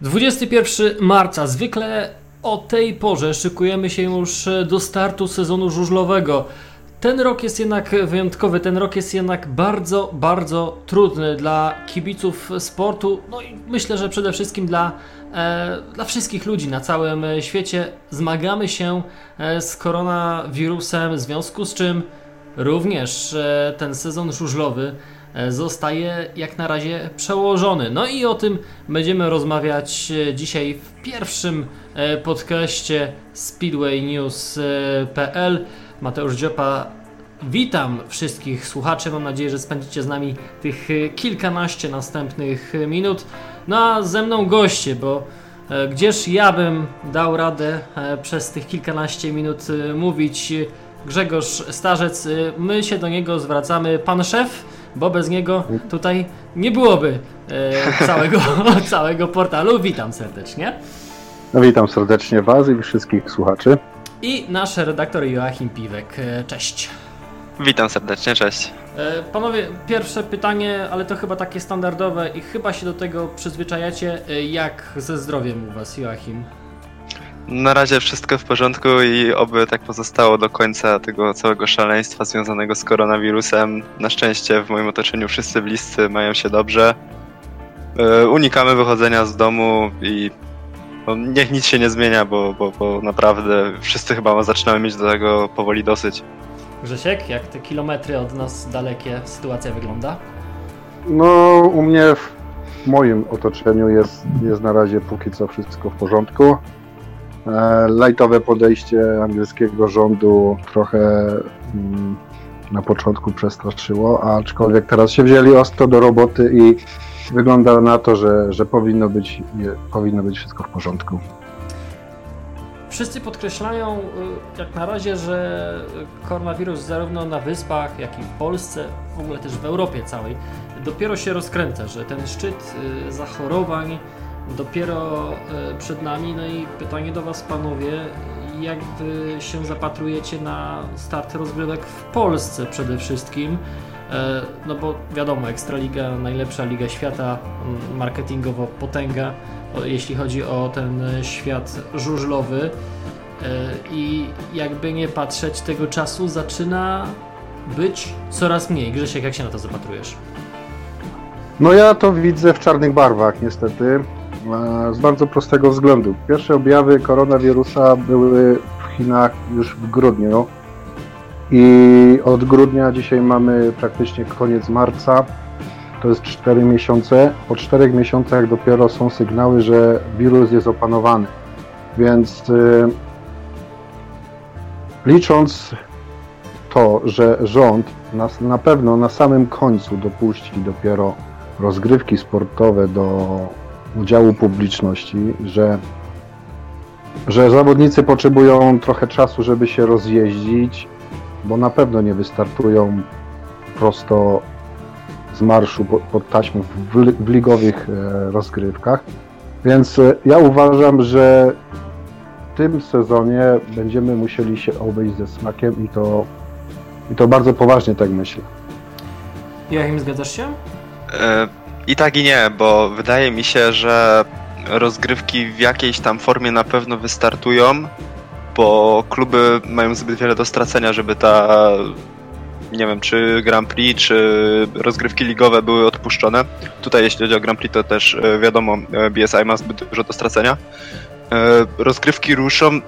21 marca. Zwykle o tej porze szykujemy się już do startu sezonu żużlowego. Ten rok jest jednak wyjątkowy, ten rok jest jednak bardzo, bardzo trudny dla kibiców sportu, no i myślę, że przede wszystkim dla, e, dla wszystkich ludzi na całym świecie. Zmagamy się e, z koronawirusem, w związku z czym również e, ten sezon żużlowy E, zostaje jak na razie przełożony. No i o tym będziemy rozmawiać e, dzisiaj w pierwszym e, podcaście speedwaynews.pl. Mateusz Dziopa, witam wszystkich słuchaczy. Mam nadzieję, że spędzicie z nami tych kilkanaście następnych minut. No a ze mną goście, bo gdzież ja bym dał radę przez tych kilkanaście minut mówić. Grzegorz Starzec, my się do niego zwracamy. Pan szef bo bez niego tutaj nie byłoby e, całego, całego portalu. Witam serdecznie. No, witam serdecznie Was i wszystkich słuchaczy. I nasz redaktor Joachim Piwek. E, cześć. Witam serdecznie, cześć. E, panowie, pierwsze pytanie, ale to chyba takie standardowe i chyba się do tego przyzwyczajacie. E, jak ze zdrowiem u Was, Joachim? Na razie wszystko w porządku i oby tak pozostało do końca tego całego szaleństwa związanego z koronawirusem. Na szczęście w moim otoczeniu wszyscy bliscy mają się dobrze. E, unikamy wychodzenia z domu i no, niech nic się nie zmienia, bo, bo, bo naprawdę wszyscy chyba zaczynamy mieć do tego powoli dosyć. Grzesiek, jak te kilometry od nas dalekie sytuacja wygląda? No, u mnie w moim otoczeniu jest, jest na razie póki co wszystko w porządku. E, lightowe podejście angielskiego rządu trochę mm, na początku przestraszyło, aczkolwiek teraz się wzięli ostro do roboty i wygląda na to, że, że powinno, być, powinno być wszystko w porządku. Wszyscy podkreślają y, jak na razie, że koronawirus zarówno na wyspach, jak i w Polsce, w ogóle też w Europie całej, dopiero się rozkręca, że ten szczyt y, zachorowań dopiero e, przed nami. No i pytanie do Was, panowie, jak Wy się zapatrujecie na start rozgrywek w Polsce przede wszystkim? E, no bo wiadomo, Ekstraliga, najlepsza liga świata, marketingowo potęga, jeśli chodzi o ten świat żużlowy. E, I jakby nie patrzeć, tego czasu zaczyna być coraz mniej. Grzesiek, jak się na to zapatrujesz? No ja to widzę w czarnych barwach niestety. E, z bardzo prostego względu. Pierwsze objawy koronawirusa były w Chinach już w grudniu i od grudnia dzisiaj mamy praktycznie koniec marca. To jest 4 miesiące. Po 4 miesiącach dopiero są sygnały, że wirus jest opanowany. Więc yy, licząc to, że rząd nas na pewno na samym końcu dopuści dopiero rozgrywki sportowe do udziału publiczności, że, że zawodnicy potrzebują trochę czasu, żeby się rozjeździć, bo na pewno nie wystartują prosto z marszu pod taśmą w, ligowych e, rozgrywkach. Więc e, ja uważam, że w tym sezonie będziemy musieli się obejść ze smakiem i to, i to bardzo poważnie tak myślę. Joachim, zgadzasz się? E, i tak i nie, bo wydaje mi się, że rozgrywki w jakiejś tam formie na pewno wystartują, bo kluby mają zbyt wiele do stracenia, żeby ta nie wiem, czy Grand Prix, czy rozgrywki ligowe były odpuszczone. Tutaj jeśli chodzi o Grand Prix, to też e, wiadomo, e, BSI ma zbyt dużo do stracenia. E, rozgrywki ruszą,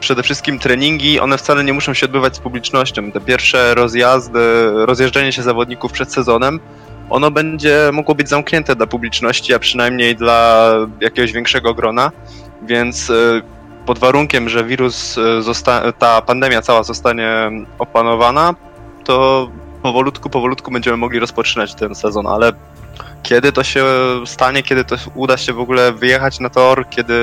przede wszystkim treningi, one wcale nie muszą się odbywać z publicznością. Te pierwsze rozjazdy, rozjeżdżenie się zawodników przed sezonem, ono będzie mogło być zamknięte dla publiczności, a przynajmniej dla jakiegoś większego grona, więc e, pod warunkiem, że wirus, e, ta pandemia cała zostanie opanowana, to powolutku, powolutku będziemy mogli rozpoczynać ten sezon, ale kiedy to się stanie, kiedy to uda się w ogóle wyjechać na tor, kiedy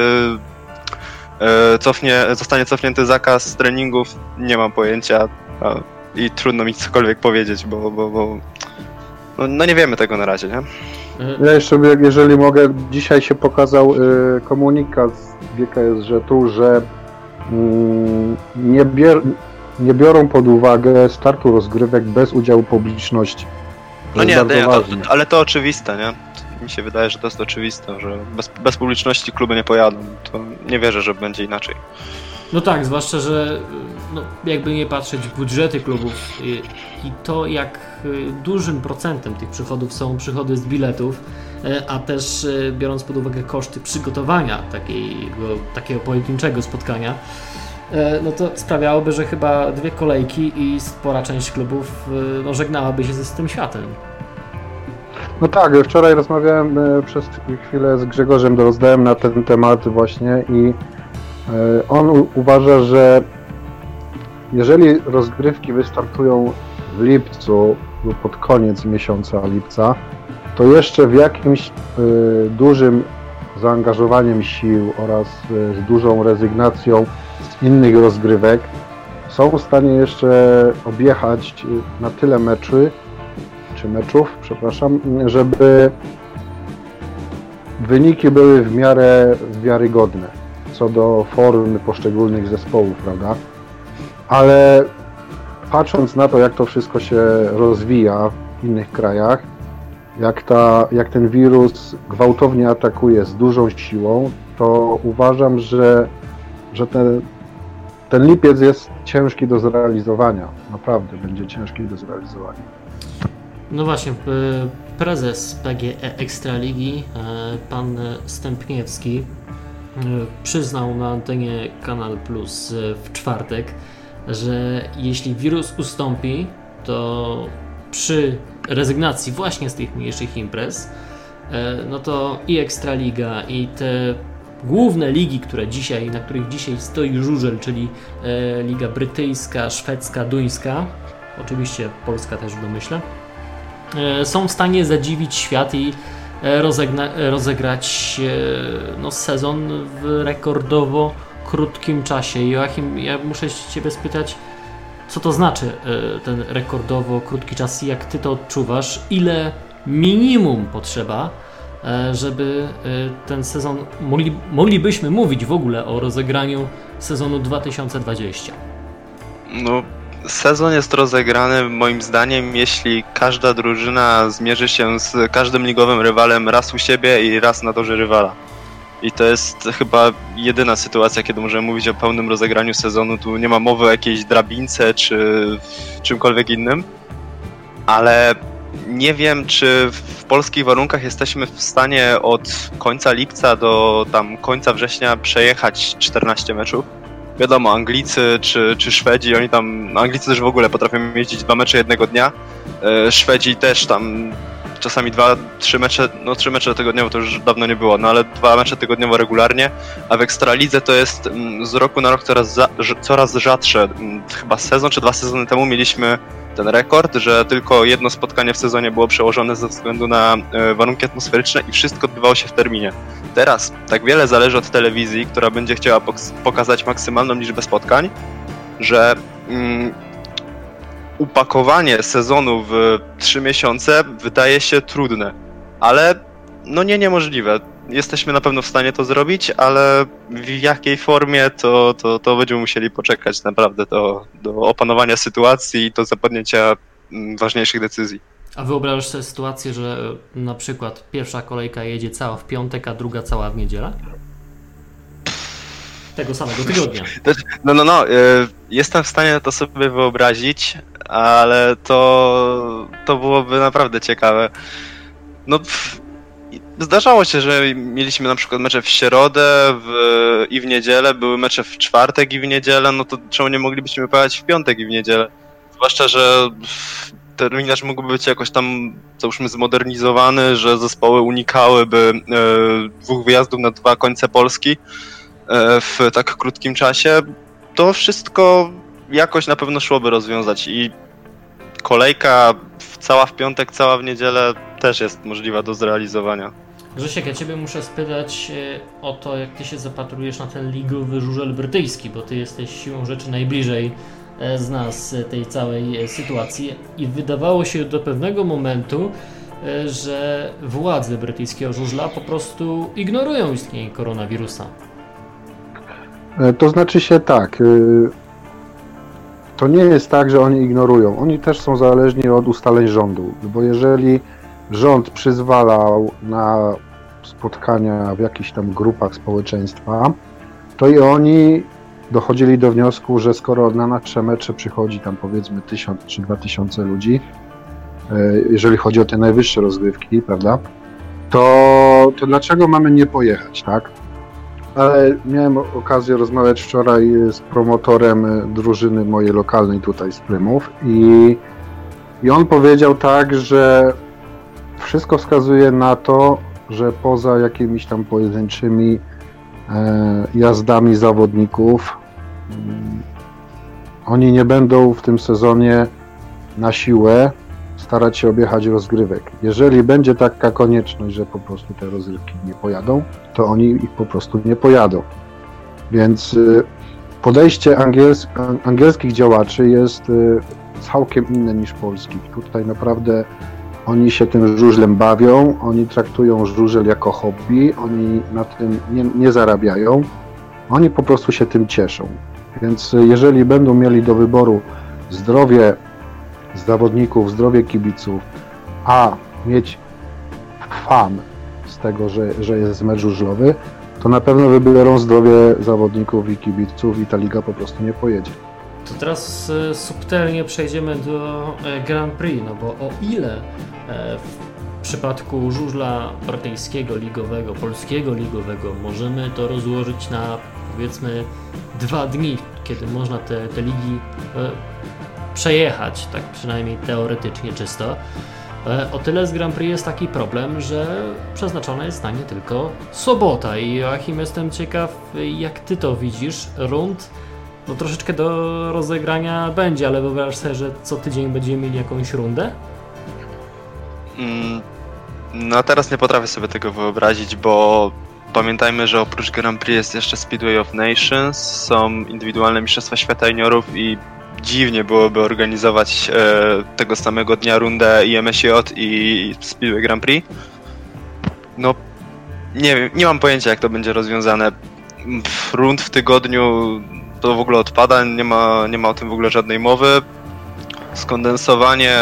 e, cofnie, zostanie cofnięty zakaz treningów, nie mam pojęcia i trudno mi cokolwiek powiedzieć, bo, bo, bo no, no, nie wiemy tego na razie, nie? Mhm. Ja jeszcze, jeżeli mogę, dzisiaj się pokazał y, komunikat z GKSŻ-u, że mm, nie, bier, nie biorą pod uwagę startu rozgrywek bez udziału publiczności. no nie, nie to, ale to oczywiste, nie? mi się wydaje, że to jest oczywiste, że bez, bez publiczności kluby nie pojadą. To nie wierzę, że będzie inaczej. No tak, zwłaszcza, że no, jakby nie patrzeć budżety klubów i, i to jak y, dużym procentem tych przychodów są przychody z biletów, e, a też e, biorąc pod uwagę koszty przygotowania takiego, takiego pojedynczego spotkania, no to sprawiałoby, że chyba dwie kolejki i spora część klubów no, żegnałaby się ze tym światem. No tak, wczoraj rozmawiałem przez chwilę z Grzegorzem Drozdem na ten temat właśnie i on uważa, że jeżeli rozgrywki wystartują w lipcu lub pod koniec miesiąca lipca, to jeszcze w jakimś e, dużym zaangażowaniem sił oraz e, z dużą rezygnacją z innych rozgrywek są w stanie jeszcze objechać na tyle meczy, czy meczów, przepraszam, żeby wyniki były w miarę wiarygodne co do formy poszczególnych zespołów, prawda? Ale patrząc na to, jak to wszystko się rozwija w innych krajach, jak, ta, jak ten wirus gwałtownie atakuje z dużą siłą, to uważam, że, że ten, ten lipiec jest ciężki do zrealizowania. Naprawdę będzie ciężki do zrealizowania. No właśnie, prezes PGE Ekstraligi, e, pan Stępniewski, E, przyznał na antenie Kanal Plus e, w czwartek, że jeśli wirus ustąpi, to przy rezygnacji właśnie z tych mniejszych imprez, e, no to i Ekstraliga, i te główne ligi, które dzisiaj, na których dzisiaj stoi żużel, czyli Liga Brytyjska, Szwedzka, Duńska, oczywiście Polska też w domyśle, są w stanie zadziwić świat i E, rozegrać e, no, sezon w rekordowo krótkim czasie. Joachim, ja muszę Ciebie spytać, co to znaczy e, ten rekordowo krótki czas i jak Ty to odczuwasz? Ile minimum potrzeba, żeby ten sezon, mogli, moglibyśmy mówić w ogóle o rozegraniu sezonu 2020? No, Sezon jest rozegrany moim zdaniem, jeśli każda drużyna zmierzy się z każdym ligowym rywalem raz u siebie i raz na torze rywala. I to jest chyba jedyna sytuacja, kiedy możemy mówić o pełnym rozegraniu sezonu. Tu nie ma mowy o jakiejś drabince czy czymkolwiek innym. Ale nie wiem, czy w polskich warunkach jesteśmy w stanie od końca lipca do tam końca września przejechać 14 meczów wiadomo, Anglicy czy, czy Szwedzi, oni tam, Anglicy też w ogóle potrafią jeździć dwa mecze jednego dnia, e, Szwedzi też tam czasami dwa, trzy mecze, no trzy mecze tygodniowo to już dawno nie było, no ale dwa mecze tygodniowo regularnie, a w Ekstralidze to jest mm, z roku na rok coraz, za, coraz rzadsze. Mm, chyba sezon czy dwa sezony temu mieliśmy ten rekord, że tylko jedno spotkanie w sezonie było przełożone ze względu na e, warunki atmosferyczne i wszystko odbywało się w terminie. Teraz tak wiele zależy od telewizji, która będzie chciała pokazać maksymalną liczbę spotkań, że mm, upakowanie sezonu w trzy miesiące wydaje się trudne, ale no nie niemożliwe. Jesteśmy na pewno w stanie to zrobić, ale w jakiej formie to, to, to będziemy musieli poczekać naprawdę do, do opanowania sytuacji i do zapadnięcia mm, ważniejszych decyzji. A wyobrażasz sobie sytuację, że na przykład pierwsza kolejka jedzie cała w piątek, a druga cała w niedzielę? Tego samego tygodnia. No, no, no. Y, jestem w stanie to sobie wyobrazić, ale to, to byłoby naprawdę ciekawe. No, zdarzało się, że mieliśmy na przykład mecze w środę w, i w niedzielę, były mecze w czwartek i w niedzielę, no to czemu nie moglibyśmy pojechać w piątek i w niedzielę? Zwłaszcza, że terminarz mógłby być jakoś tam, załóżmy, zmodernizowany, że zespoły unikałyby e, dwóch wyjazdów na dwa końce Polski w tak krótkim czasie. To wszystko jakoś na pewno szłoby rozwiązać i kolejka cała w piątek, cała w niedzielę też jest możliwa do zrealizowania. Grzesiek, ja Ciebie muszę spytać e, o to, jak Ty się zapatrujesz na ten ligowy żużel brytyjski, bo Ty jesteś siłą rzeczy najbliżej e, z nas e, tej całej sytuacji i wydawało się do pewnego momentu, że władze brytyjskiego żużla po prostu ignorują istnienie koronawirusa. To znaczy się tak, to nie jest tak, że oni ignorują. Oni też są zależni od ustaleń rządu, bo jeżeli rząd przyzwalał na spotkania w jakichś tam grupach społeczeństwa, to i oni dochodzili do wniosku, że skoro na nasze mecze przychodzi tam powiedzmy 1000 czy 2000 ludzi, e, jeżeli chodzi o te najwyższe rozgrywki, prawda, to, to dlaczego mamy nie pojechać, tak? Ale miałem okazję rozmawiać wczoraj z promotorem drużyny mojej lokalnej tutaj z Plymów i, i on powiedział tak, że wszystko wskazuje na to, że poza jakimiś tam pojedynczymi e, jazdami zawodników mm, oni nie będą w tym sezonie na siłę starać się objechać rozgrywek. Jeżeli będzie taka konieczność, że po prostu te rozgrywki nie pojadą, to oni ich po prostu nie pojadą. Więc y, podejście angiels angielskich działaczy jest y, całkiem inne niż polskich. Tutaj naprawdę oni się tym żużlem bawią, oni traktują żużel jako hobby, oni na tym nie, nie zarabiają, oni po prostu się tym cieszą. Więc y, jeżeli będą mieli do wyboru zdrowie zawodników, zdrowie kibiców, a mieć fan z tego, że, że jest mecz żużlowy, to na pewno wybiorą zdrowie zawodników i kibiców i ta liga po prostu nie pojedzie. To teraz e, subtelnie przejdziemy do e, Grand Prix, no bo o ile e, w przypadku żużla brytyjskiego, ligowego, polskiego ligowego możemy to rozłożyć na powiedzmy dwa dni, kiedy można te, te ligi przejechać, tak przynajmniej teoretycznie czysto. O tyle z Grand Prix jest taki problem, że przeznaczona jest na nie tylko sobota i Joachim jestem ciekaw jak ty to widzisz, rund no troszeczkę do rozegrania będzie, ale wyobraź sobie, że co tydzień będziemy mieli jakąś rundę? Mm, no teraz nie potrafię sobie tego wyobrazić, bo pamiętajmy, że oprócz Grand Prix jest jeszcze Speedway of Nations, są indywidualne Mistrzostwa Świata Juniorów i dziwnie byłoby organizować e, tego samego dnia rundę IMSJ i Speedway Grand Prix. No, nie wiem, nie mam pojęcia jak to będzie rozwiązane. Rund w tygodniu to w ogóle odpada, nie ma, nie ma o tym w ogóle żadnej mowy. Skondensowanie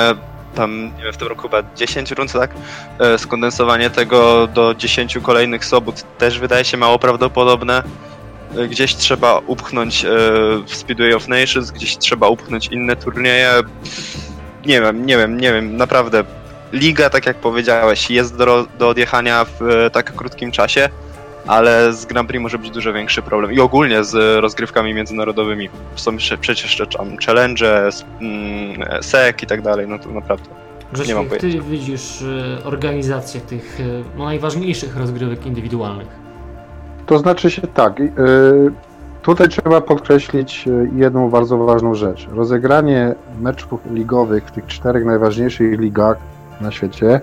tam, nie wiem, w tym roku chyba 10 rund, tak? E, skondensowanie tego do 10 kolejnych sobot też wydaje się mało prawdopodobne. E, gdzieś trzeba upchnąć e, w Speedway of Nations, gdzieś trzeba upchnąć inne turnieje. Nie wiem, nie wiem, nie wiem, naprawdę. Liga, tak jak powiedziałeś, jest do, do odjechania w tak krótkim czasie ale z Grand Prix może być dużo większy problem. I ogólnie z rozgrywkami międzynarodowymi. Są przecież jeszcze tam challenge, mm, SEC i tak dalej, no to naprawdę. Grzesiu, nie mam pojęcia. ty widzisz organizację tych no, najważniejszych rozgrywek indywidualnych? To znaczy się tak. Y, tutaj trzeba podkreślić jedną bardzo ważną rzecz. Rozegranie meczów ligowych w tych czterech najważniejszych ligach na świecie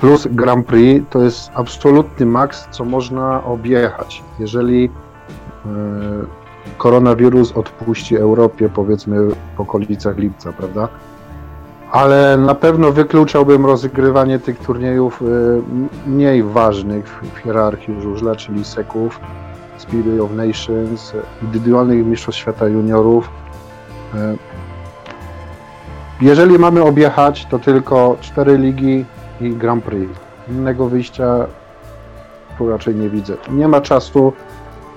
plus Grand Prix to jest absolutny maks, co można objechać. Jeżeli e, koronawirus odpuści Europie, powiedzmy w okolicach lipca, prawda? Ale na pewno wykluczałbym rozgrywanie tych turniejów e, mniej ważnych w hierarchii żużla, czyli seków, Speedway of Nations, indywidualnych mistrzostw świata juniorów. E, jeżeli mamy objechać, to tylko cztery ligi, i Grand Prix. Innego wyjścia tu raczej nie widzę. Nie ma czasu,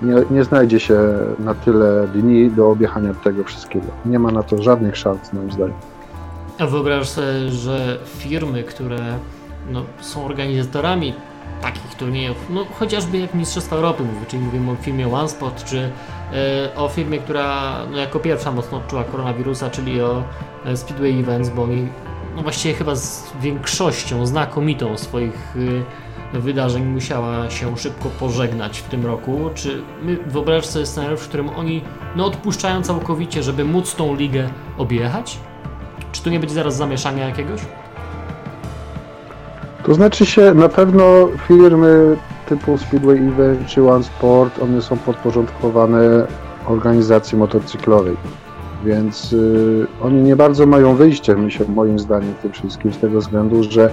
nie, nie znajdzie się na tyle dni do objechania tego wszystkiego. Nie ma na to żadnych szans, moim zdaniem. A wyobraź sobie, że firmy, które no, są organizatorami takich turniejów, no chociażby jak Mistrzostwa Europy czyli mówimy o firmie OneSpot, czy y, o firmie, która no, jako pierwsza mocno odczuła koronawirusa, czyli o e, Speedway Events, bo oni no właściwie chyba z większością znakomitą swoich y, wydarzeń musiała się szybko pożegnać w tym roku. Czy my sobie scenariusz, w którym oni no, odpuszczają całkowicie, żeby móc tą ligę objechać? Czy tu nie będzie zaraz zamieszania jakiegoś? To znaczy się, na pewno firmy typu Speedway Event czy One Sport, one są podporządkowane organizacji motocyklowej. Więc y, oni nie bardzo mają wyjście, myślę, moim zdaniem, tym wszystkim, z tego względu, że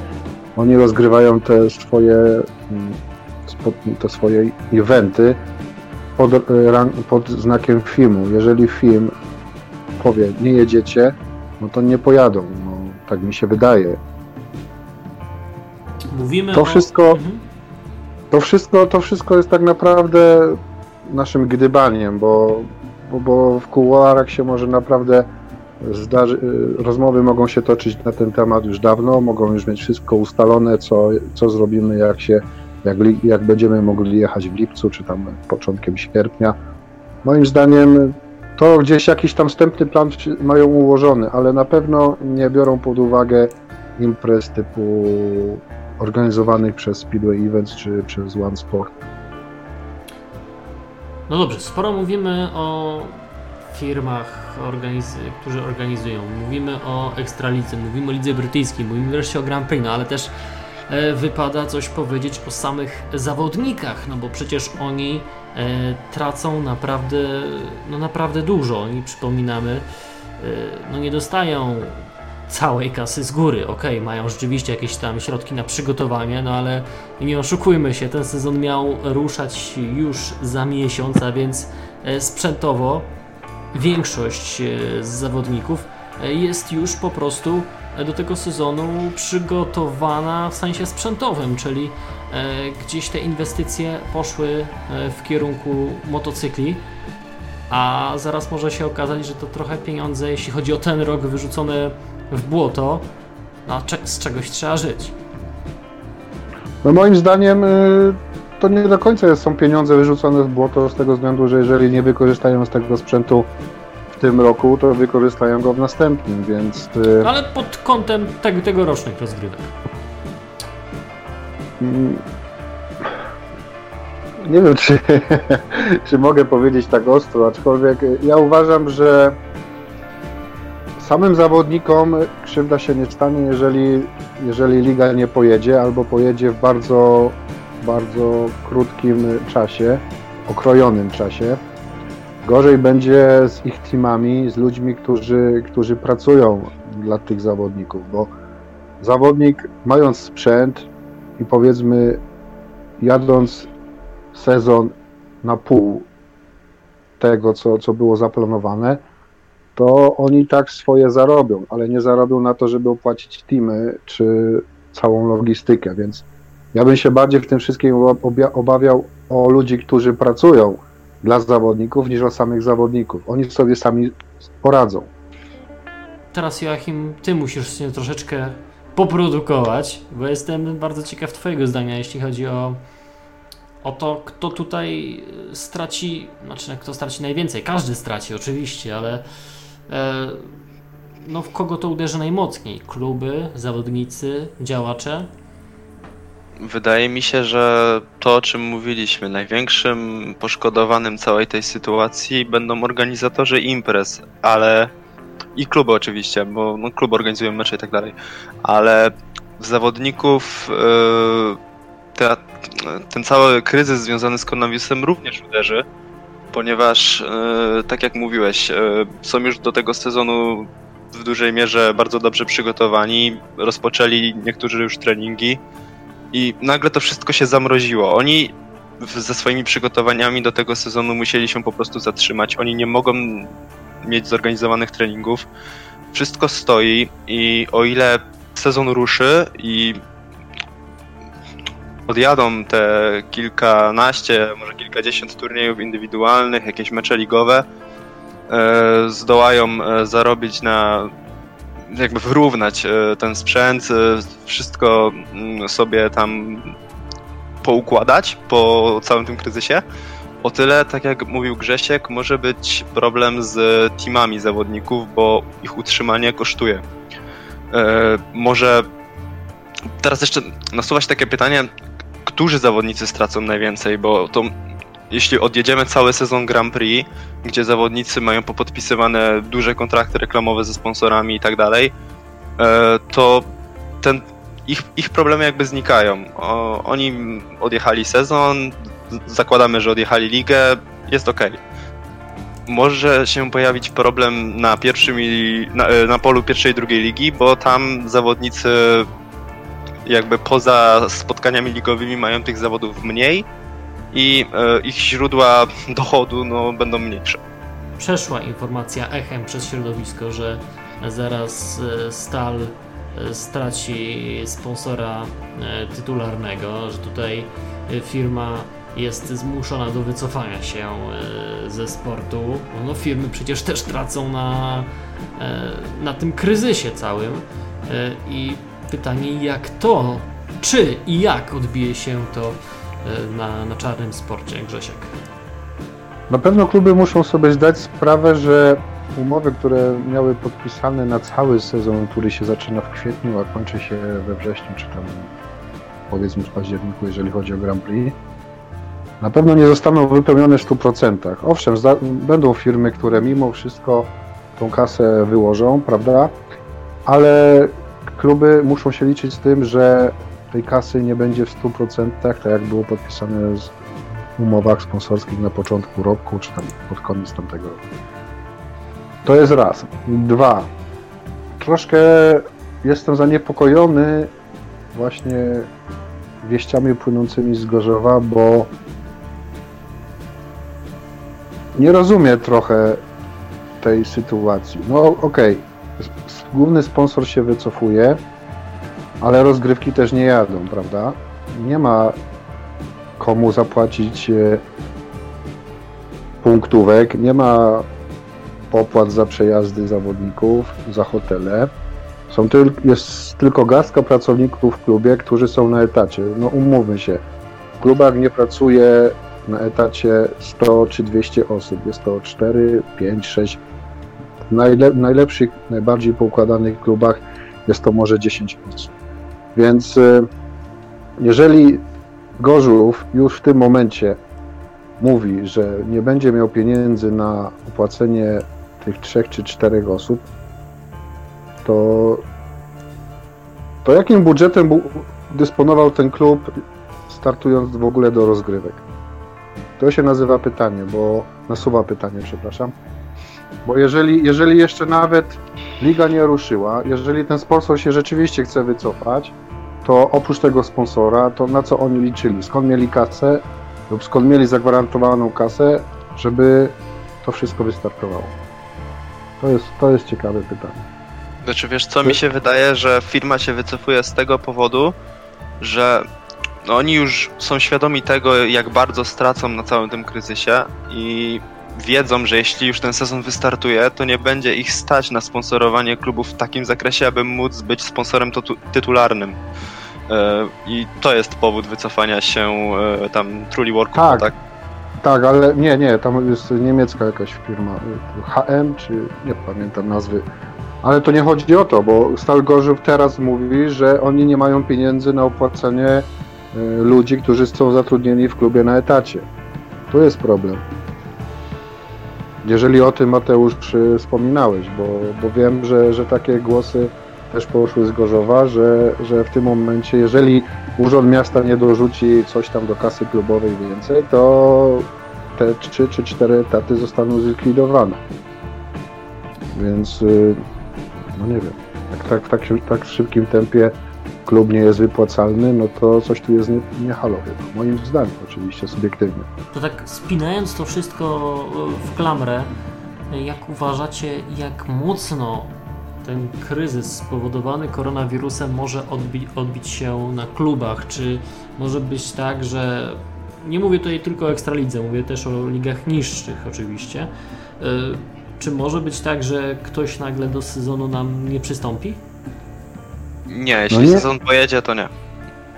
oni rozgrywają te swoje, mm, te swoje eventy pod, y, pod znakiem filmu. Jeżeli film powie, nie jedziecie, no to nie pojadą. No, tak mi się wydaje. Mówimy To o... wszystko- Mhm. To wszystko, to wszystko jest tak naprawdę naszym gdybaniem, bo, bo, bo w kuluarach się może naprawdę zdarzy, rozmowy mogą się toczyć na ten temat już dawno, mogą już mieć wszystko ustalone, co, co zrobimy, jak się, jak, jak będziemy mogli jechać w lipcu, czy tam początkiem sierpnia. Moim zdaniem to gdzieś jakiś tam wstępny plan mają ułożony, ale na pewno nie biorą pod uwagę imprez typu organizowanych przez Speedway Events czy przez One Sport. No dobrze, sporo mówimy o firmach, organiz... którzy organizują. Mówimy o Ekstralidze, mówimy o Lidze Brytyjskiej, mówimy wreszcie o Grand Prix, no ale też e, wypada coś powiedzieć o samych zawodnikach, no bo przecież oni tracą naprawdę, no naprawdę dużo. Oni, przypominamy, e, no nie dostają całej kasy z góry. Okej, mają rzeczywiście jakieś tam środki na przygotowanie, no ale nie oszukujmy się, ten sezon miał ruszać już za miesiąc, a więc e, sprzętowo większość e, z zawodników e, jest już po prostu e, do tego sezonu przygotowana w sensie sprzętowym, czyli e, gdzieś te inwestycje poszły e, w kierunku motocykli, a zaraz może się okazać, że to trochę pieniądze, jeśli chodzi o ten rok, wyrzucone w błoto, no, z czegoś trzeba żyć. No moim zdaniem y, to nie do końca są pieniądze wyrzucone w błoto z tego względu, że jeżeli nie wykorzystają z tego sprzętu w tym roku, to wykorzystają go w następnym, więc y, Ale pod kątem tego, tegorocznych rozgrywek. Mm, nie wiem, czy, czy mogę powiedzieć tak ostro, aczkolwiek ja uważam, że samym zawodnikom krzywda się nie stanie, jeżeli, jeżeli liga nie pojedzie, albo pojedzie w bardzo, bardzo krótkim czasie, okrojonym czasie. Gorzej będzie z ich teamami, z ludźmi, którzy, którzy pracują dla tych zawodników, bo zawodnik mając sprzęt i powiedzmy jadąc sezon na pół tego, co, co było zaplanowane, to oni tak swoje zarobią, ale nie zarobią na to, żeby opłacić teamy czy całą logistykę, więc ja bym się bardziej w tym wszystkim obawiał o ludzi, którzy pracują dla zawodników, niż o samych zawodników. Oni sobie sami poradzą. Teraz Joachim, ty musisz się troszeczkę poprodukować, bo jestem bardzo ciekaw twojego zdania, jeśli chodzi o, o to, kto tutaj e, straci, znaczy kto straci najwięcej. Każdy straci oczywiście, ale e, no w kogo to uderzy najmocniej? Kluby, zawodnicy, działacze? Wydaje mi się, że to, o czym mówiliśmy, największym poszkodowanym całej tej sytuacji będą organizatorzy imprez, ale i kluby oczywiście, bo no, kluby organizują mecze i tak dalej, ale zawodników te, ten cały kryzys związany z koronawirusem również uderzy, ponieważ yy, tak jak mówiłeś, yy, są już do tego sezonu w dużej mierze bardzo dobrze przygotowani, rozpoczęli niektórzy już treningi, i nagle to wszystko się zamroziło. Oni ze swoimi przygotowaniami do tego sezonu musieli się po prostu zatrzymać. Oni nie mogą mieć zorganizowanych treningów. Wszystko stoi i o ile sezon ruszy i odjadą te kilkanaście, może kilkadziesiąt turniejów indywidualnych, jakieś mecze ligowe, e, zdołają e, zarobić na jakby wyrównać e, ten sprzęt, wszystko mm, sobie tam poukładać po całym tym kryzysie. O tyle, tak jak mówił Grzesiek, może być problem z teamami zawodników, bo ich utrzymanie kosztuje. E, może teraz jeszcze nasuwa się takie pytanie, którzy zawodnicy stracą najwięcej, bo to jeśli odjedziemy cały sezon Grand Prix, gdzie zawodnicy mają popodpisywane duże kontrakty reklamowe ze sponsorami i tak dalej, e, to ten, ich, ich problemy jakby znikają. O, oni odjechali sezon, zakładamy, że odjechali ligę, jest ok. Może się pojawić problem na pierwszym i na, e, na polu pierwszej i drugiej ligi, bo tam zawodnicy jakby poza spotkaniami ligowymi mają tych zawodów mniej i e, ich źródła dochodu no, będą mniejsze. Przeszła informacja echem przez środowisko, że zaraz e, Stal straci sponsora tytularnego, że tutaj firma jest zmuszona do wycofania się ze sportu. No firmy przecież też tracą na, na tym kryzysie całym i pytanie jak to, czy i jak odbije się to na, na czarnym sporcie, Grzesiek? Na pewno kluby muszą sobie zdać sprawę, że umowy, które miały podpisane na cały sezon, który się zaczyna w kwietniu, a kończy się we wrześniu, czy tam powiedzmy w październiku, jeżeli chodzi o Grand Prix, na pewno nie zostaną wypełnione w 100%. Owszem, będą firmy, które mimo wszystko tą kasę wyłożą, prawda? Ale kluby muszą się liczyć z tym, że tej kasy nie będzie w 100%, tak jak było podpisane z umowach sponsorskich na początku roku, czy tam pod koniec tamtego roku. To jest raz. Dwa. Troszkę jestem zaniepokojony właśnie wieściami płynącymi z Gorzowa, bo nie rozumiem trochę tej sytuacji. No okej, okay. główny sponsor się wycofuje, ale rozgrywki też nie jadą, prawda? Nie ma komu zapłacić e, punktówek, nie ma opłat za przejazdy zawodników, za hotele. Są tyl jest tylko garstka pracowników w klubie, którzy są na etacie. No umówmy się, w klubach nie pracuje na etacie 100 czy 200 osób. Jest to 4, 5, 6. W najle najlepszych, najbardziej poukładanych klubach jest to może 10 osób. Więc e, jeżeli Gorzów już w tym momencie mówi, że nie będzie miał pieniędzy na opłacenie tych trzech czy czterech osób, to, to jakim budżetem dysponował ten klub startując w ogóle do rozgrywek? To się nazywa pytanie, bo nasuwa pytanie, przepraszam. Bo jeżeli, jeżeli jeszcze nawet liga nie ruszyła, jeżeli ten sponsor się rzeczywiście chce wycofać, to oprócz tego sponsora, to na co oni liczyli? Skąd mieli kasę lub skąd mieli zagwarantowaną kasę, żeby to wszystko wystartowało? To jest, to jest ciekawe pytanie. Znaczy wiesz co, mi się wydaje, że firma się wycofuje z tego powodu, że oni już są świadomi tego, jak bardzo stracą na całym tym kryzysie i wiedzą, że jeśli już ten sezon wystartuje, to nie będzie ich stać na sponsorowanie klubów w takim zakresie, aby móc być sponsorem tytularnym. E, I to jest powód wycofania się e, tam Truly Worków, tak. tak? Tak, ale nie, nie, tam jest niemiecka jakaś firma, HM, czy nie pamiętam nazwy. Ale to nie chodzi o to, bo Stal Gorzów teraz mówi, że oni nie mają pieniędzy na opłacenie ludzi, którzy są zatrudnieni w klubie na etacie. Tu jest problem. Jeżeli o tym Mateusz wspominałeś, bo, bo wiem, że, że takie głosy też poszły z Gorzowa, że, że w tym momencie, jeżeli Urząd Miasta nie dorzuci coś tam do kasy klubowej więcej, to te 3 czy 4 etaty zostaną zlikwidowane. Więc y, no nie wiem, tak w tak, tak szybkim tempie klub nie jest wypłacalny, no to coś tu jest niehalowe. Nie moim zdaniem oczywiście, subiektywnie. To tak spinając to wszystko w klamrę, jak uważacie, jak mocno ten kryzys spowodowany koronawirusem może odbi odbić się na klubach? Czy może być tak, że nie mówię tutaj tylko o Ekstralidze, mówię też o ligach niższych oczywiście. Y, czy może być tak, że ktoś nagle do sezonu nam nie przystąpi? Nie, jeśli no nie. sezon pojedzie, to nie.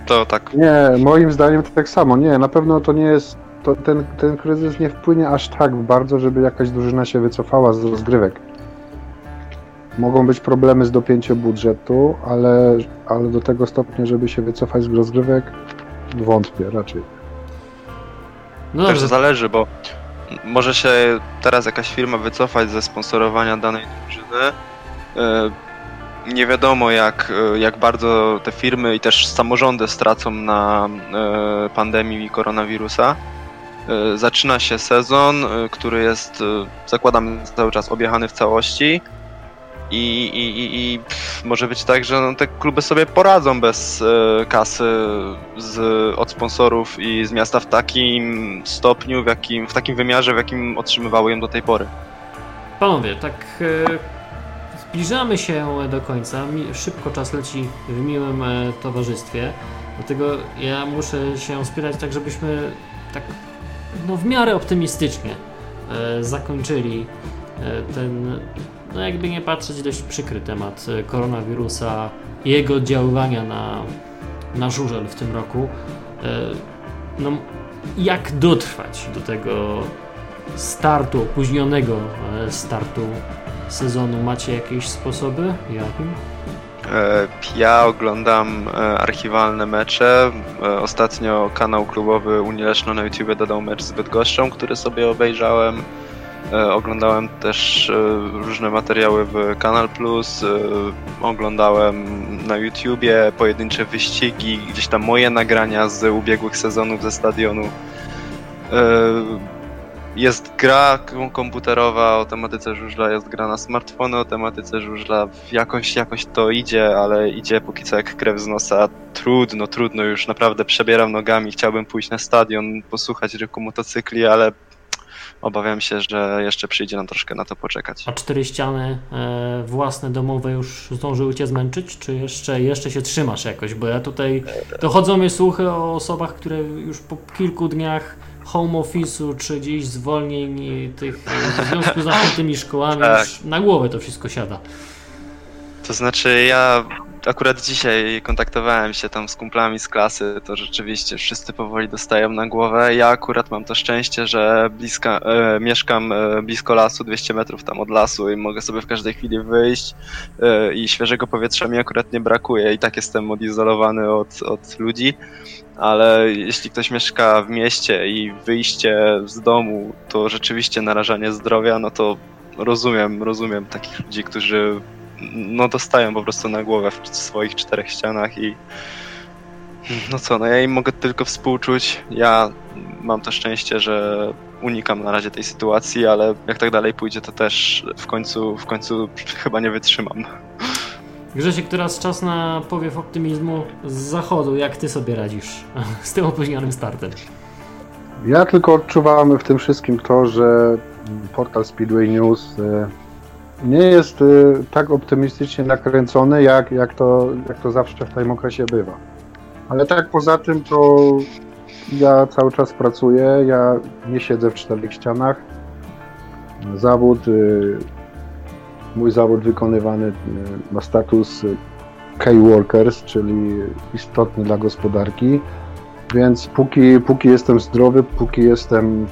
To tak. Nie, moim zdaniem to tak samo. Nie, na pewno to nie jest. To ten, ten kryzys nie wpłynie aż tak bardzo, żeby jakaś drużyna się wycofała z rozgrywek. Mogą być problemy z dopięciem budżetu, ale, ale do tego stopnia, żeby się wycofać z rozgrywek, wątpię raczej. No Też zależy, bo może się teraz jakaś firma wycofać ze sponsorowania danej drużyny. E, nie wiadomo jak, e, jak bardzo te firmy i też samorządy stracą na e, pandemii koronawirusa. Zaczyna się sezon, który jest, zakładam, cały czas objechany w całości i, i, i może być tak, że no, te kluby sobie poradzą bez e, kasy z, od sponsorów i z miasta w takim stopniu, w, jakim, w takim wymiarze, w jakim otrzymywały ją do tej pory. Panowie, tak e, zbliżamy się do końca. Szybko czas leci w miłym towarzystwie. Dlatego ja muszę się spierać tak, żebyśmy tak no, w miarę optymistycznie zakończyli ten, no jakby nie patrzeć, dość przykry temat koronawirusa, jego oddziaływania na, na żużel w tym roku. No, jak dotrwać do tego startu, opóźnionego e, startu sezonu? Macie jakieś sposoby, Joachim? E, ja oglądam e, archiwalne mecze. Ostatnio kanał klubowy Unii Leszno na YouTube dodał mecz z Bydgoszczą, który sobie obejrzałem. Oglądałem też różne materiały w Kanal Plus, oglądałem na YouTubie pojedyncze wyścigi, gdzieś tam moje nagrania z ubiegłych sezonów ze stadionu jest gra komputerowa o tematyce żużla, jest gra na smartfony o tematyce żużla. Jakoś, jakoś to idzie, ale idzie póki co jak krew z nosa. Trudno, trudno, już naprawdę przebieram nogami. Chciałbym pójść na stadion, posłuchać ryku motocykli, ale obawiam się, że jeszcze przyjdzie nam troszkę na to poczekać. A cztery ściany e, własne, domowe już zdążyły Cię zmęczyć, czy jeszcze, jeszcze się trzymasz jakoś? Bo ja tutaj, dochodzą mi słuchy o osobach, które już po kilku dniach home office'u, czy gdzieś zwolnień tych w związku z zamkniętymi szkołami, tak. na głowę to wszystko siada. To znaczy ja akurat dzisiaj kontaktowałem się tam z kumplami z klasy, to rzeczywiście wszyscy powoli dostają na głowę. Ja akurat mam to szczęście, że bliska, e, mieszkam e, blisko lasu, 200 metrów tam od lasu i mogę sobie w każdej chwili wyjść e, i świeżego powietrza mi akurat nie brakuje i tak jestem odizolowany od, od ludzi ale jeśli ktoś mieszka w mieście i wyjście z domu to rzeczywiście narażanie zdrowia, no to rozumiem, rozumiem takich ludzi, którzy no dostają po prostu na głowę w swoich czterech ścianach i no co, no ja im mogę tylko współczuć. Ja mam to szczęście, że unikam na razie tej sytuacji, ale jak tak dalej pójdzie, to też w końcu, w końcu chyba nie wytrzymam. Grzesiek, teraz czas na powiew optymizmu z zachodu. Jak ty sobie radzisz z tym opóźnionym startem? Ja tylko odczuwałem w tym wszystkim to, że portal Speedway News e, nie jest e, tak optymistycznie nakręcony, jak, jak, to, jak to zawsze w tym okresie bywa. Ale tak poza tym, to ja cały czas pracuję, ja nie siedzę w czterech ścianach. Zawód e, mój zawód wykonywany e, ma status K-Workers, czyli istotny dla gospodarki, więc póki, póki jestem zdrowy, póki jestem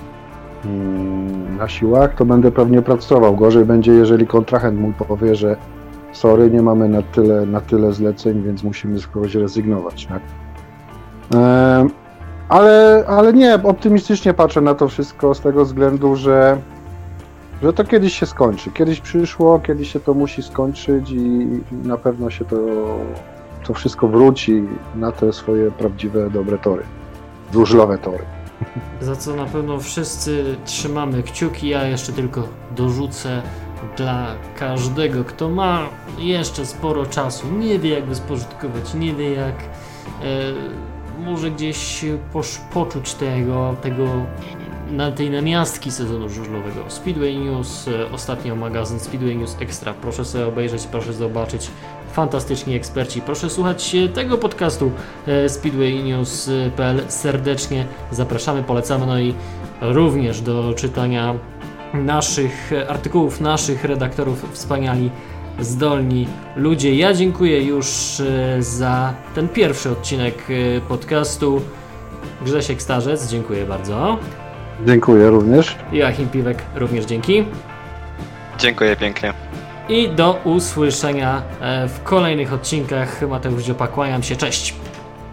na siłach, to będę pewnie pracował. Gorzej będzie, jeżeli kontrahent mój powie, że sorry, nie mamy na tyle, na tyle zleceń, więc musimy z kogoś rezygnować. Tak? Ale, ale nie, optymistycznie patrzę na to wszystko z tego względu, że że to kiedyś się skończy. Kiedyś przyszło, kiedyś się to musi skończyć i na pewno się to, to wszystko wróci na te swoje prawdziwe, dobre tory. Żużlowe tory. Za co na pewno wszyscy trzymamy kciuki. Ja jeszcze tylko dorzucę dla każdego, kto ma jeszcze sporo czasu, nie wie jak go spożytkować, nie wie jak e, może gdzieś posz, poczuć tego, tego na tej namiastki sezonu żużlowego. Speedway News, e, ostatnio magazyn Speedway News Extra. Proszę sobie obejrzeć, proszę zobaczyć. Fantastyczni eksperci. Proszę słuchać tego podcastu e, speedwaynews.pl. Serdecznie zapraszamy, polecamy. No i również do czytania naszych artykułów, naszych redaktorów wspaniali zdolni ludzie. Ja dziękuję już e, za ten pierwszy odcinek podcastu. Grzesiek Starzec, dziękuję bardzo. Dziękuję również. Joachim Piwek również dzięki. Dziękuję pięknie. I do usłyszenia e, w kolejnych odcinkach. Mateusz Dziopa, kłaniam się, cześć.